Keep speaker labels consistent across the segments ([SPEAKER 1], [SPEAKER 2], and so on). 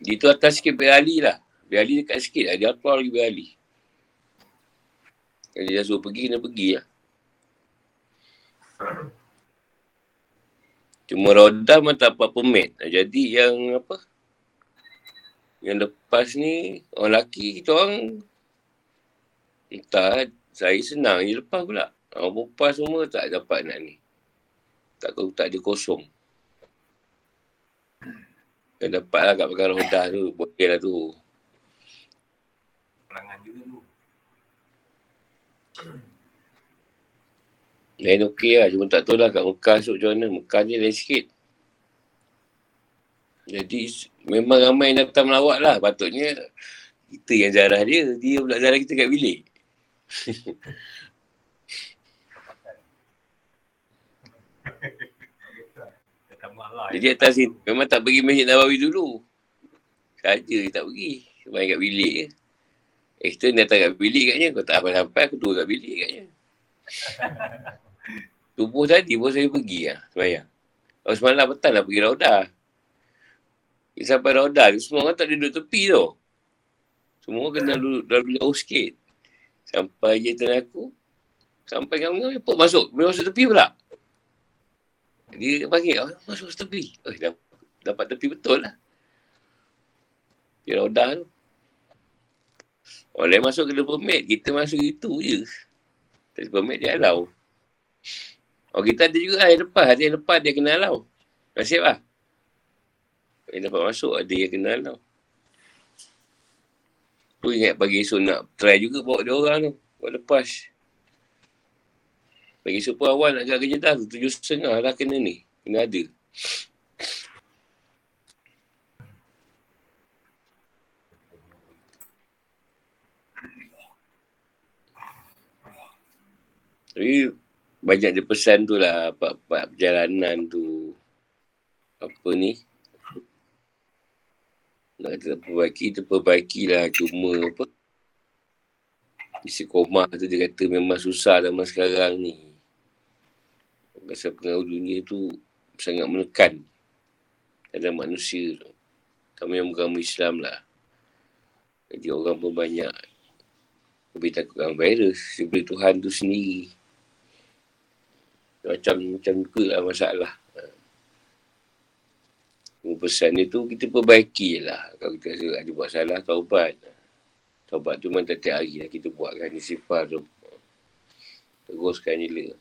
[SPEAKER 1] Dia tu atas sikit berali lah. Berali dekat sikit lah. Dia atas lagi berali. Kalau dia suruh pergi, kena pergi lah. Cuma roda memang tak apa permit. Jadi yang apa? Yang lepas ni, orang lelaki kita orang entah saya senang je lepas pula. Orang perempuan semua tak dapat nak ni. Tak, tak ada kosong. Yang dapat lah kat perkara roda tu. Boleh lah tu. Perangan juga tu. Lain okey lah. Cuma tak tahu lah kat Mekah esok macam mana. Mekah ni lain sikit. Jadi memang ramai yang datang melawat lah. Patutnya kita yang jarah dia. Dia pula jarah kita kat bilik. Jadi atas sini memang tak pergi Masjid Nabawi dulu. Saja dia tak pergi. Main kat bilik je. Eh, kita datang kat bilik katnya. Kau tak apa sampai aku turun kat bilik katnya. Tubuh tadi pun saya pergi lah. Semayang. Kalau semalam petang lah pergi Rauda. Dia sampai Rauda tu semua orang tak duduk tepi tu. Semua kena duduk dalam jauh sikit. Sampai je tuan aku. Sampai kat mana, pun masuk. Masuk tepi pula. Dia panggil, oh, masuk tepi. Oh, dapat tepi betul lah. Dia Rauda tu. Orang masuk kena permit. Kita masuk itu je. Tak permit dia halau. Oh kita ada juga yang lepas. Yang lepas dia kena halau. Nasib lah. Yang dapat masuk ada yang kena halau. Tu ingat pagi esok nak try juga bawa dia orang tu. Buat lepas. Esok pun awal nak kerja dah tu. Tujuh setengah lah kena ni. Kena ada. Tapi banyak dia pesan tu lah apa-apa perjalanan tu apa ni nak kata perbaiki tu perbaiki lah cuma apa isi koma tu dia kata memang susah zaman sekarang ni Pasal pengaruh dunia tu sangat menekan dalam manusia tu. Kami yang beragama Islam lah. Jadi orang pun banyak lebih takutkan virus daripada Tuhan tu sendiri. Macam macam tu lah masalah. Uh, pesan dia tu kita perbaiki lah. Kalau kita rasa ada buat salah, taubat. Taubat tu memang tiap hari lah kita buatkan ni sifat tu. Teruskan je lah.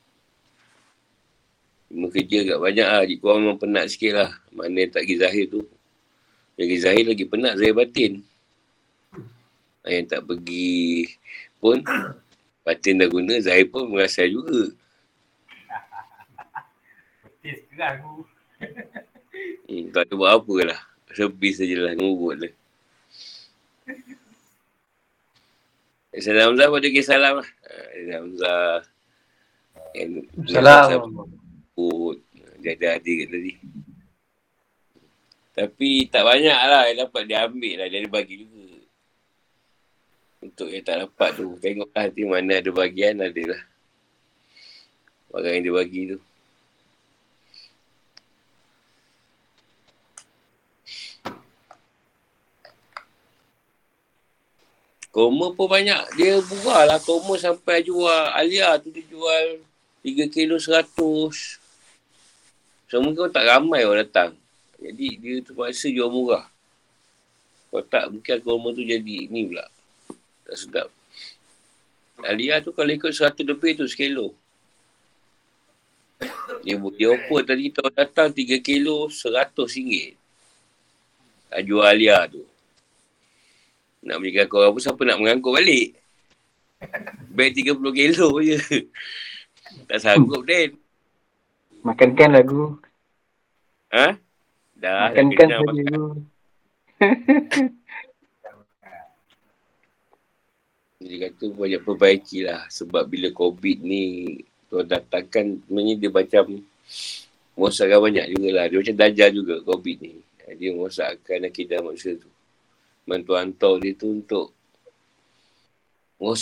[SPEAKER 1] Cuma kerja agak banyak lah. Jika orang memang penat sikit lah. Mana tak pergi zahir tu. Lagi zahir lagi penat zahir batin. Yang tak pergi pun batin dah guna, zahir pun merasa juga. Keras hmm, tak ada buat apa lah. Sepi sajalah, ngurut lah. Salam Hamzah pada kisah salam lah. Salam Hamzah. Salam. Dia ada adik tadi. Tapi tak banyak lah yang dapat dia ambil lah. Dia bagi juga. Untuk yang tak dapat tu. Tengoklah nanti mana ada bagian ada lah. Barang yang dia bagi tu. Koma pun banyak. Dia buah lah. Koma sampai jual. Alia tu dia jual 3 kilo 100. Semua kau tak ramai orang datang. Jadi dia terpaksa jual murah. Kalau tak mungkin koma tu jadi ni pula. Tak sedap. Alia tu kalau ikut 100 lebih tu sekilo. Dia, dia offer tadi kita datang 3 kilo 100 ringgit. Jual Alia tu. Nak belikan kau apa, siapa nak mengangkut balik? Bag 30 kilo je. tak sanggup, Den.
[SPEAKER 2] Makankan lagu.
[SPEAKER 1] Ha? Dah.
[SPEAKER 2] Makankan lagu.
[SPEAKER 1] Jadi kata banyak perbaiki lah. Sebab bila COVID ni, tuan datangkan, sebenarnya dia macam merosakkan banyak juga lah. Dia macam dajar juga COVID ni. Dia merosakkan akidah manusia tu bantu-hantar dia tu untuk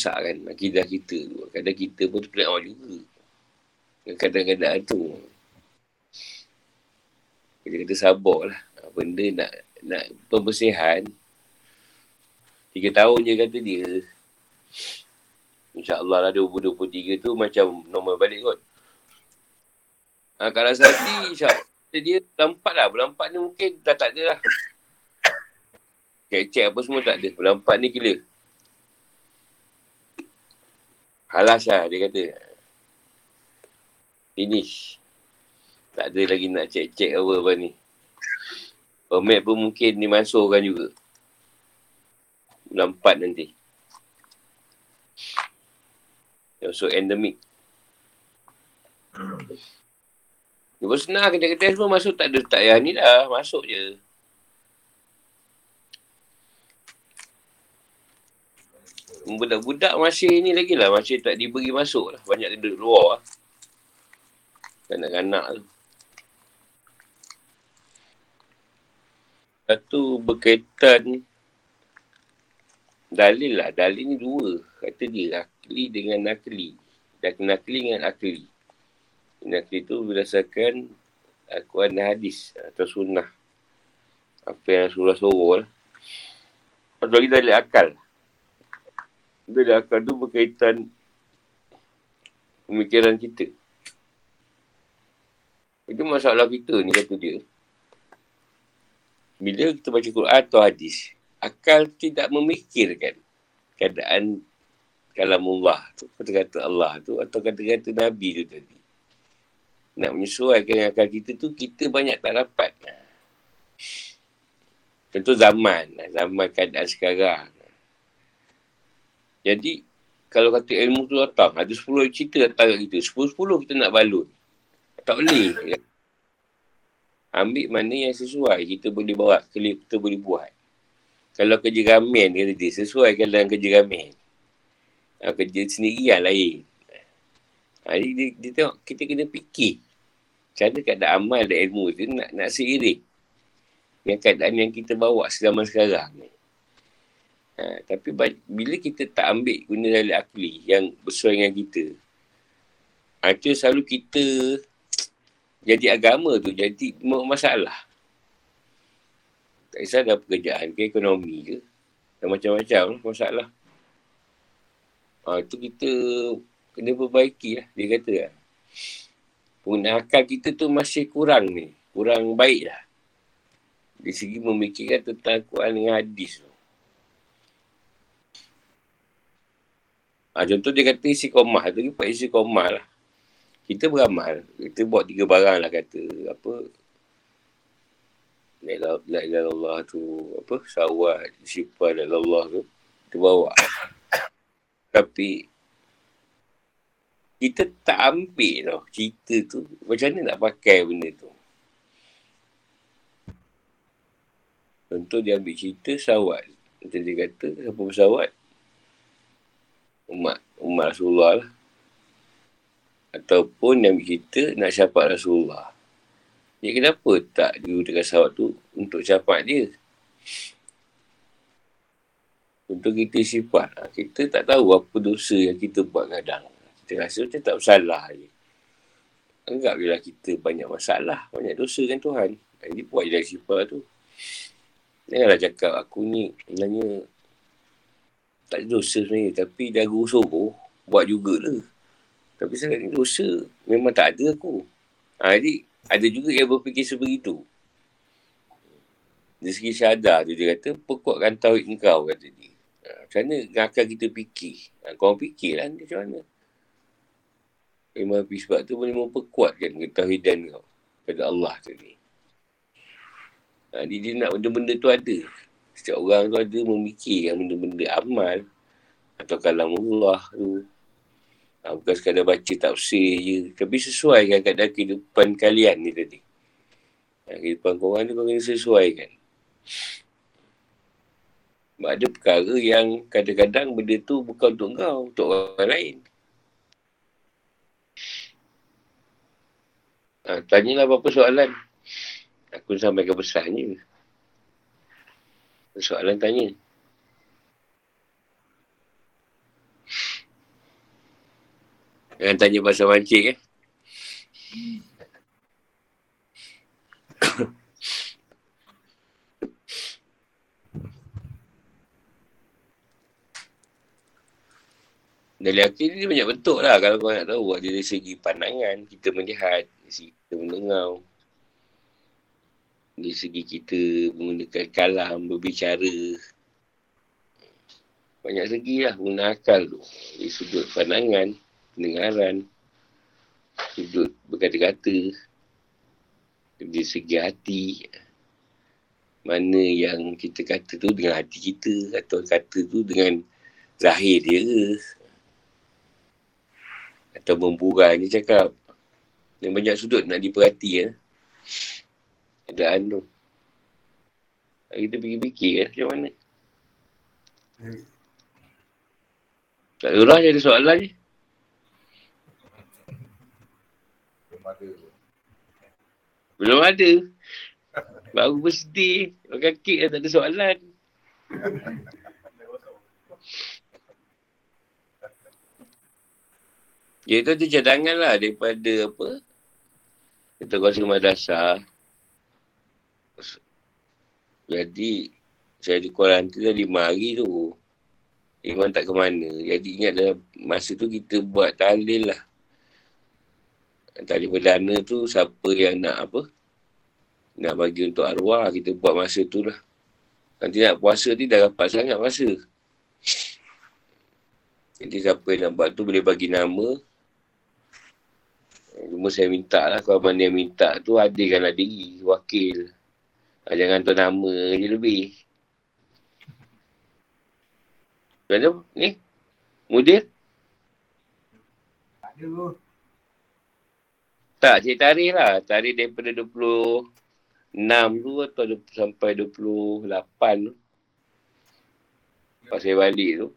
[SPEAKER 1] kan akidah kita tu. Kadang kita pun terpelik awal juga. Kadang-kadang tu. Kita kata sabar lah. Benda nak nak pembersihan. Tiga tahun je kata dia. InsyaAllah lah 2023 tu macam normal balik kot. Ha, kalau Sati, insyaAllah dia lampat lah. Berlampat ni mungkin dah tak ada lah. Cek-cek apa semua tak ada. Berlampat ni clear. Halas lah dia kata. Finish. Tak ada lagi nak cek-cek apa-apa ni. Permit pun mungkin dimasukkan juga. Bulan 4 nanti. Masuk endemik. Dia pun senang kedai-kedai semua masuk tak ada tak yang ni dah. Masuk je. Budak-budak masih ni lagi lah. Masih tak diberi masuk lah. Banyak duduk luar lah. Kanak-kanak tu. Satu berkaitan dalil lah. Dalil ni dua. Kata dia akli dengan nakli. Dan nakli dengan akli. Nakli tu berdasarkan akuan hadis atau sunnah. Apa yang Rasulullah suruh lah. Atau lagi dalil akal. Dalil akal tu berkaitan pemikiran kita. Itu masalah kita ni kata dia bila kita baca Quran atau hadis, akal tidak memikirkan keadaan kalamullah tu, kata-kata Allah tu atau kata-kata Nabi tu tadi. Nak menyesuaikan akal kita tu, kita banyak tak dapat. Contoh zaman, zaman keadaan sekarang. Jadi, kalau kata ilmu tu datang, ada 10 cerita datang kat kita. 10-10 kita nak balun. Tak boleh. Ambil mana yang sesuai. Kita boleh bawa kita boleh buat. Kalau kerja ramen kata dia sesuai dengan kerja ramen ha, kerja sendiri yang lain. Ha, dia, dia, dia, tengok kita kena fikir. Cara keadaan amal dan ilmu tu nak, nak seiring. Dengan keadaan yang kita bawa zaman sekarang ni. Ha, tapi bila kita tak ambil guna dari akli yang bersesuai dengan kita ha, selalu kita jadi agama tu jadi masalah. Tak kisah dah pekerjaan ke ekonomi ke. Dan macam-macam masalah. Ha, itu kita kena perbaiki lah. Dia kata lah. Penggunaan akal kita tu masih kurang ni. Kurang baik lah. Di segi memikirkan tentang Quran dengan hadis tu. Ha, contoh dia kata isi komah tu. Dia isi komah lah kita beramal. Kita buat tiga barang lah kata. Apa? La ilaha Allah tu apa? Sawat sifat la Allah tu kita bawa. Tapi kita tak ambil tau cerita tu. Macam mana nak pakai benda tu? Contoh dia ambil cerita sawat macam dia kata siapa bersawat umat umat Rasulullah lah ataupun yang kita nak syafaat Rasulullah. Ya kenapa tak digunakan sawat tu untuk syafaat dia? Untuk kita sifat. Kita tak tahu apa dosa yang kita buat kadang. Kita rasa macam tak bersalah je. Anggap bila kita banyak masalah, banyak dosa kan Tuhan. Jadi buat je sifat tu. Janganlah cakap aku ni sebenarnya tak ada dosa sebenarnya. Tapi dah guru suruh, buat juga lah. Tapi sekarang ni dosa memang tak ada aku. Ha, jadi ada juga yang berfikir sebegitu. Dari segi syadar tu dia kata, perkuatkan tauhid engkau kata dia. Ha, macam mana akal kita fikir? Ha, kau fikir lah ni macam mana? Memang sebab tu boleh memperkuatkan ketahidan kau pada Allah tadi. Ha, dia, dia nak benda-benda tu ada. Setiap orang tu ada memikirkan benda-benda amal atau kalam Allah tu Ha, bukan sekadar baca tafsir je. Tapi sesuai kan keadaan kehidupan kalian ni tadi. Ha, kehidupan korang ni kau kena sesuaikan. Sebab ada perkara yang kadang-kadang benda tu bukan untuk kau, untuk orang lain. Ha, tanyalah apa-apa soalan. Aku sampaikan pesannya. Soalan tanya. Jangan tanya pasal mancing eh. Dari akhir ni banyak bentuk lah kalau kau nak tahu. Buat dari segi pandangan, kita melihat, dari segi kita mendengar. Dari segi kita menggunakan kalam, berbicara. Banyak segi lah guna akal tu. Dari sudut pandangan pendengaran, sudut berkata-kata, dari segi hati. Mana yang kita kata tu dengan hati kita atau kata tu dengan zahir dia ke atau memburai ni cakap. Yang banyak sudut nak diperhati ya. Keadaan tu. Kita fikir-fikir ya, macam mana. Tak Lurah ada soalan je.
[SPEAKER 3] Belum ada.
[SPEAKER 1] Belum ada. Baru bersedih. Makan kek dah tak ada soalan. Ya itu tu cadangan lah daripada apa. Kita kuasa madrasah. Jadi saya di kuarantin dah lima hari tu. Iman tak ke mana. Jadi ingat dalam masa tu kita buat tahlil lah. Tahlil perdana tu siapa yang nak apa. Nak bagi untuk arwah kita buat masa tu lah. Nanti nak puasa ni dah rapat sangat masa. Jadi siapa yang nak buat tu boleh bagi nama. Cuma saya minta lah kalau mana yang minta tu hadirkanlah diri, wakil. Ha, jangan tu nama je lebih. Macam ni? Mudir?
[SPEAKER 3] Tak ada.
[SPEAKER 1] Tak, cik tarikh lah. Tarikh daripada 26 tu atau 20, sampai 28 tu. Pas saya balik tu.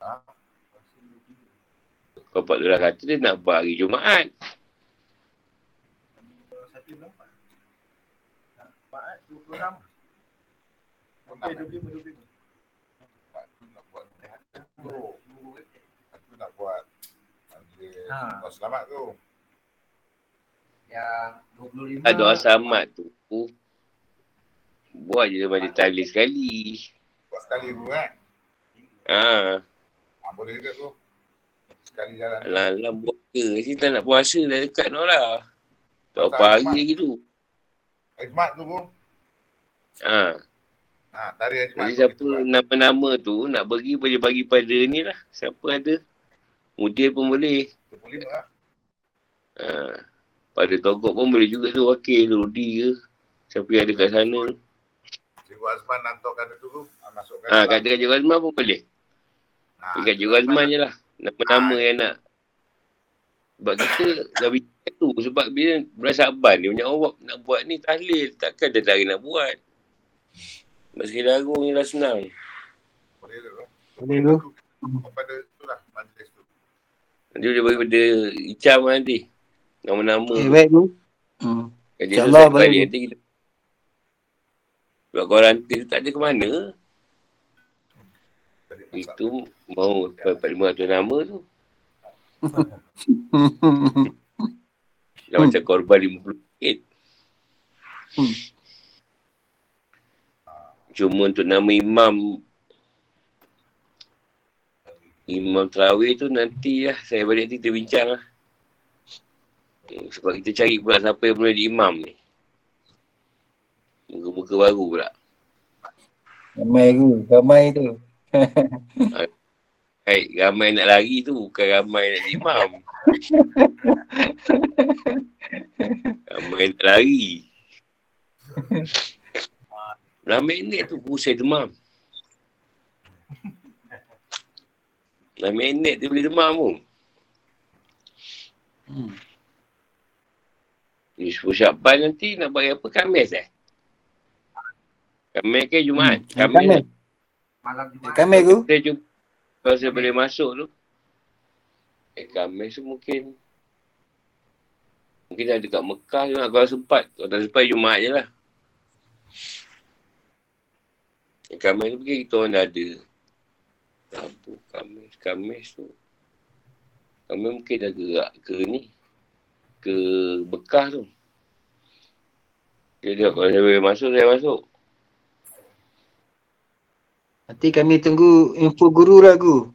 [SPEAKER 3] Tak.
[SPEAKER 1] Kau Pak Lurah kata dia nak buat hari Jumaat.
[SPEAKER 3] Satu berapa? Empat, dua puluh enam. Okey, dua puluh lima, dua puluh lima. Empat tu nak buat tu. Satu nak buat
[SPEAKER 4] Ha.
[SPEAKER 3] ha. selamat tu.
[SPEAKER 4] Yang 25
[SPEAKER 1] Ah, doa selamat tu. Buat je macam tali sekali.
[SPEAKER 3] Buat sekali tu kan.
[SPEAKER 1] Ha,
[SPEAKER 3] Ha, boleh juga tu. Sekali jalan.
[SPEAKER 1] alah-alah buat ke. Sini tak nak puasa dah dekat no lah. Tak apa hari lagi tu.
[SPEAKER 3] Hikmat tu pun.
[SPEAKER 1] Ha,
[SPEAKER 3] Ha, tarik
[SPEAKER 1] jadi siapa nama-nama tu nak bagi boleh bagi pada ni lah. Siapa ada. Mudir pun boleh.
[SPEAKER 3] 25 lah.
[SPEAKER 1] Ha, pada Togok pun boleh juga tu wakil Rudi ke. Siapa yang ada kat sana.
[SPEAKER 3] Cikgu Azman hantarkan tu tu. Ha, masukkan.
[SPEAKER 1] Ha, katakan Cikgu Azman pun boleh.
[SPEAKER 3] Ha,
[SPEAKER 1] Dekat Cikgu Azman je lah. Nama-nama yang nak. Sebab kita dah bincang tu. Sebab bila bulan Syaban ni banyak orang nak buat ni tahlil. Takkan dia tak nak buat. Sebab sekali agung ni dah senang.
[SPEAKER 3] Boleh tu.
[SPEAKER 2] Boleh tu.
[SPEAKER 3] Pada tu lah. Majlis tu.
[SPEAKER 1] Nanti dia bagi pada Icam nanti. Nama-nama.
[SPEAKER 2] Eh, baik tu. Hmm.
[SPEAKER 1] Jadi
[SPEAKER 2] InsyaAllah boleh.
[SPEAKER 1] nanti kita. Buat kuarantin tu tak ada ke mana. Itu mau 4-500 nama tu. Dah macam korban 50 ringgit.
[SPEAKER 2] Hmm.
[SPEAKER 1] Cuma untuk nama imam Imam Terawih tu nanti lah saya balik nanti kita bincang lah. Hmm, Sebab kita cari pula siapa yang boleh jadi imam ni. Muka-muka baru pula.
[SPEAKER 2] Ramai tu. Ramai tu.
[SPEAKER 1] Hai, ramai nak lari tu bukan ramai nak jadi imam. ramai nak lari. Ramai minit tu pusing demam. Ramai minit dia boleh demam pun.
[SPEAKER 2] Hmm.
[SPEAKER 1] Ni 10 Syaban nanti nak bagi apa? Khamis eh? Khamis ke Jumaat?
[SPEAKER 2] Hmm.
[SPEAKER 1] Khamis.
[SPEAKER 2] Khamis.
[SPEAKER 4] malam Jumaat.
[SPEAKER 2] Kami tu.
[SPEAKER 1] Saya jumpa. Kalau saya boleh masuk tu. Eh, Khamis tu mungkin. Mungkin ada dekat Mekah je lah kalau sempat. Kalau tak sempat, Jumaat je lah. Eh, Khamis tu mungkin kita orang dah ada. Rabu, Khamis, Khamis tu. Khamis mungkin dah gerak ke ni. Ke Mekah tu. Jadi kalau saya boleh masuk, saya masuk.
[SPEAKER 2] Nanti kami tunggu info guru lah, Gu.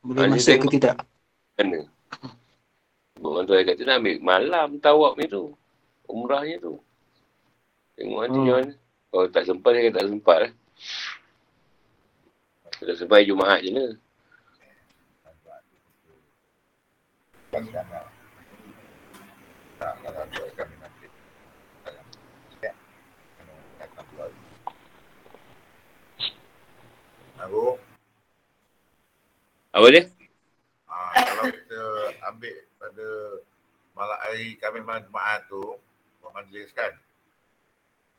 [SPEAKER 2] Boleh
[SPEAKER 1] Ah, dia
[SPEAKER 2] masuk ke tidak?
[SPEAKER 1] Mana? Orang tu kata nak ambil malam tawab ni tu. Umrahnya tu. Tengok nanti
[SPEAKER 2] Hmm.
[SPEAKER 1] macam mana. Kalau tak sempat, dia kata tak sempat lah. Kalau sempat Jumaat je lah. Apa dia?
[SPEAKER 3] ah, kalau kita ambil pada malam hari kami malam Jumaat tu, buat majlis kan.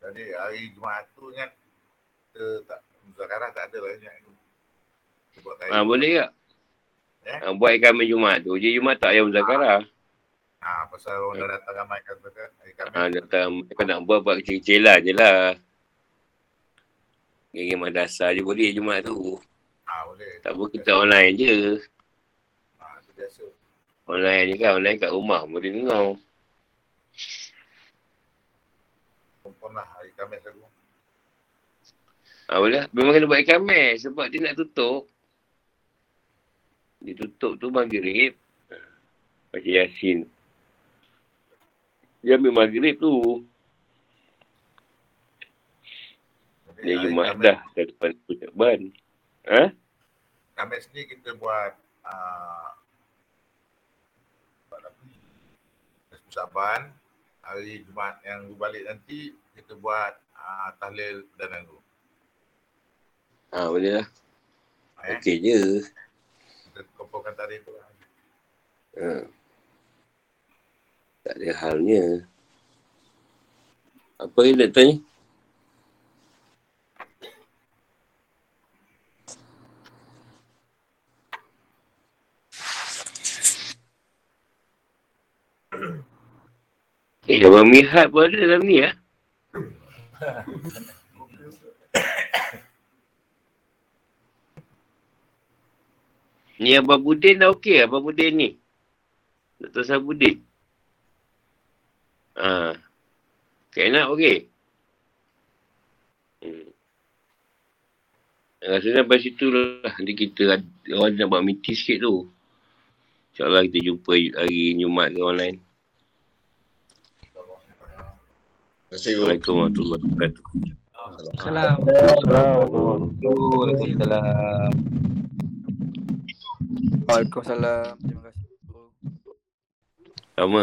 [SPEAKER 3] Jadi hari Jumaat tu kan, kita tak, muzakarah tak ada lah ingat tu. Kita buat hari.
[SPEAKER 1] Ha, boleh tak?
[SPEAKER 3] Eh?
[SPEAKER 1] Ha, buat ikan Jumaat tu. Je Jumaat tak payah muzakarah.
[SPEAKER 3] Ah, pasal orang dah datang ramai kan kami.
[SPEAKER 1] Ha, datang kau nak buat buat kecil-kecilan je lah. Geng madrasah je boleh Jumaat tu.
[SPEAKER 3] Ah, boleh.
[SPEAKER 1] Tak apa kita online je.
[SPEAKER 3] Ah, itu biasa.
[SPEAKER 1] Online je kan. Online kat rumah boleh dengar.
[SPEAKER 3] Kumpul lah hari Khamis aku.
[SPEAKER 1] Ha, boleh. Memang kena buat ikan sebab dia nak tutup. Dia tutup tu maghrib. Baca Yasin. Dia ambil maghrib tu. Dia
[SPEAKER 3] Khamis-
[SPEAKER 1] dah. Dah depan ucapan. Ha?
[SPEAKER 3] Khamis ni kita buat uh? Nisfu Saban. Hari Jumaat yang berbalik nanti kita buat uh, tahlil dan anggu.
[SPEAKER 1] Ha, boleh lah.
[SPEAKER 3] Eh?
[SPEAKER 1] Okey je.
[SPEAKER 3] Kita kumpulkan tarikh tu lah.
[SPEAKER 1] Ha. Tak ada halnya. Apa yang nak tanya? Eh, Abang Mihat pun ada dalam ni ya? Ni Abang Budin dah okey Abang Budin ni. Dr. Sabudin. Ha. Tak nak okey. Hmm. Rasanya sampai situ lah. Nanti kita orang nak buat meeting sikit tu. InsyaAllah kita jumpa hari Jumaat ke online.
[SPEAKER 3] Terima kasih.
[SPEAKER 1] Assalamualaikum warahmatullahi wabarakatuh.
[SPEAKER 2] Salam.
[SPEAKER 5] Waalaikumsalam. Waalaikumsalam. Terima kasih.
[SPEAKER 1] Sama.